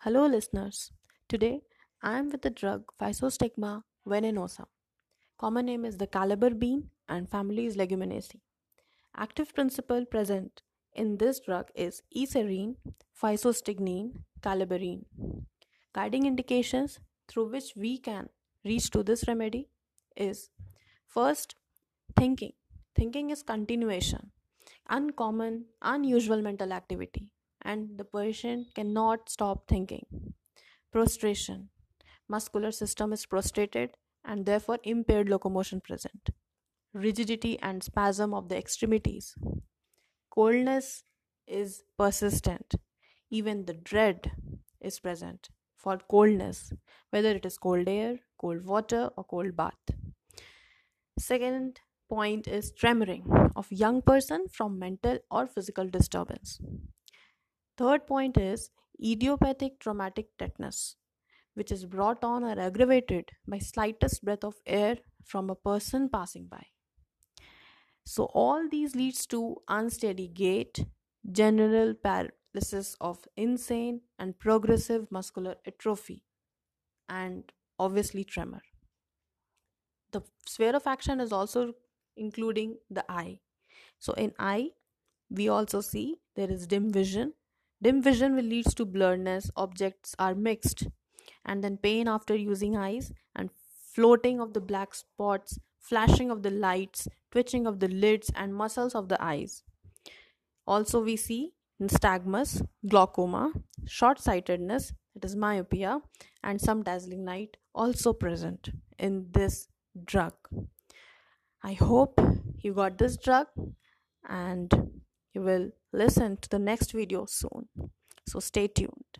Hello, listeners. Today I am with the drug Physostigma venenosa. Common name is the Calabar bean and family is Leguminosae. Active principle present in this drug is eserine, physostigmine, calabarine. Guiding indications through which we can reach to this remedy is first thinking. Thinking is continuation, uncommon, unusual mental activity and the patient cannot stop thinking. Prostration. Muscular system is prostrated and therefore impaired locomotion present. Rigidity and spasm of the extremities. Coldness is persistent. Even the dread is present for coldness, whether it is cold air, cold water, or cold bath. Second point is tremoring of young person from mental or physical disturbance. Third point is idiopathic traumatic tetanus, which is brought on or aggravated by slightest breath of air from a person passing by. So all these leads to unsteady gait, general paralysis of insane and progressive muscular atrophy and obviously tremor. The sphere of action is also including the eye. So in eye we also see there is dim vision Dim vision will lead to blurriness, objects are mixed, and then pain after using eyes, and floating of the black spots, flashing of the lights, twitching of the lids and muscles of the eyes. Also, we see nystagmus, glaucoma, short sightedness, that is myopia, and some dazzling light also present in this drug. I hope you got this drug and you will listen to the next video soon. So stay tuned.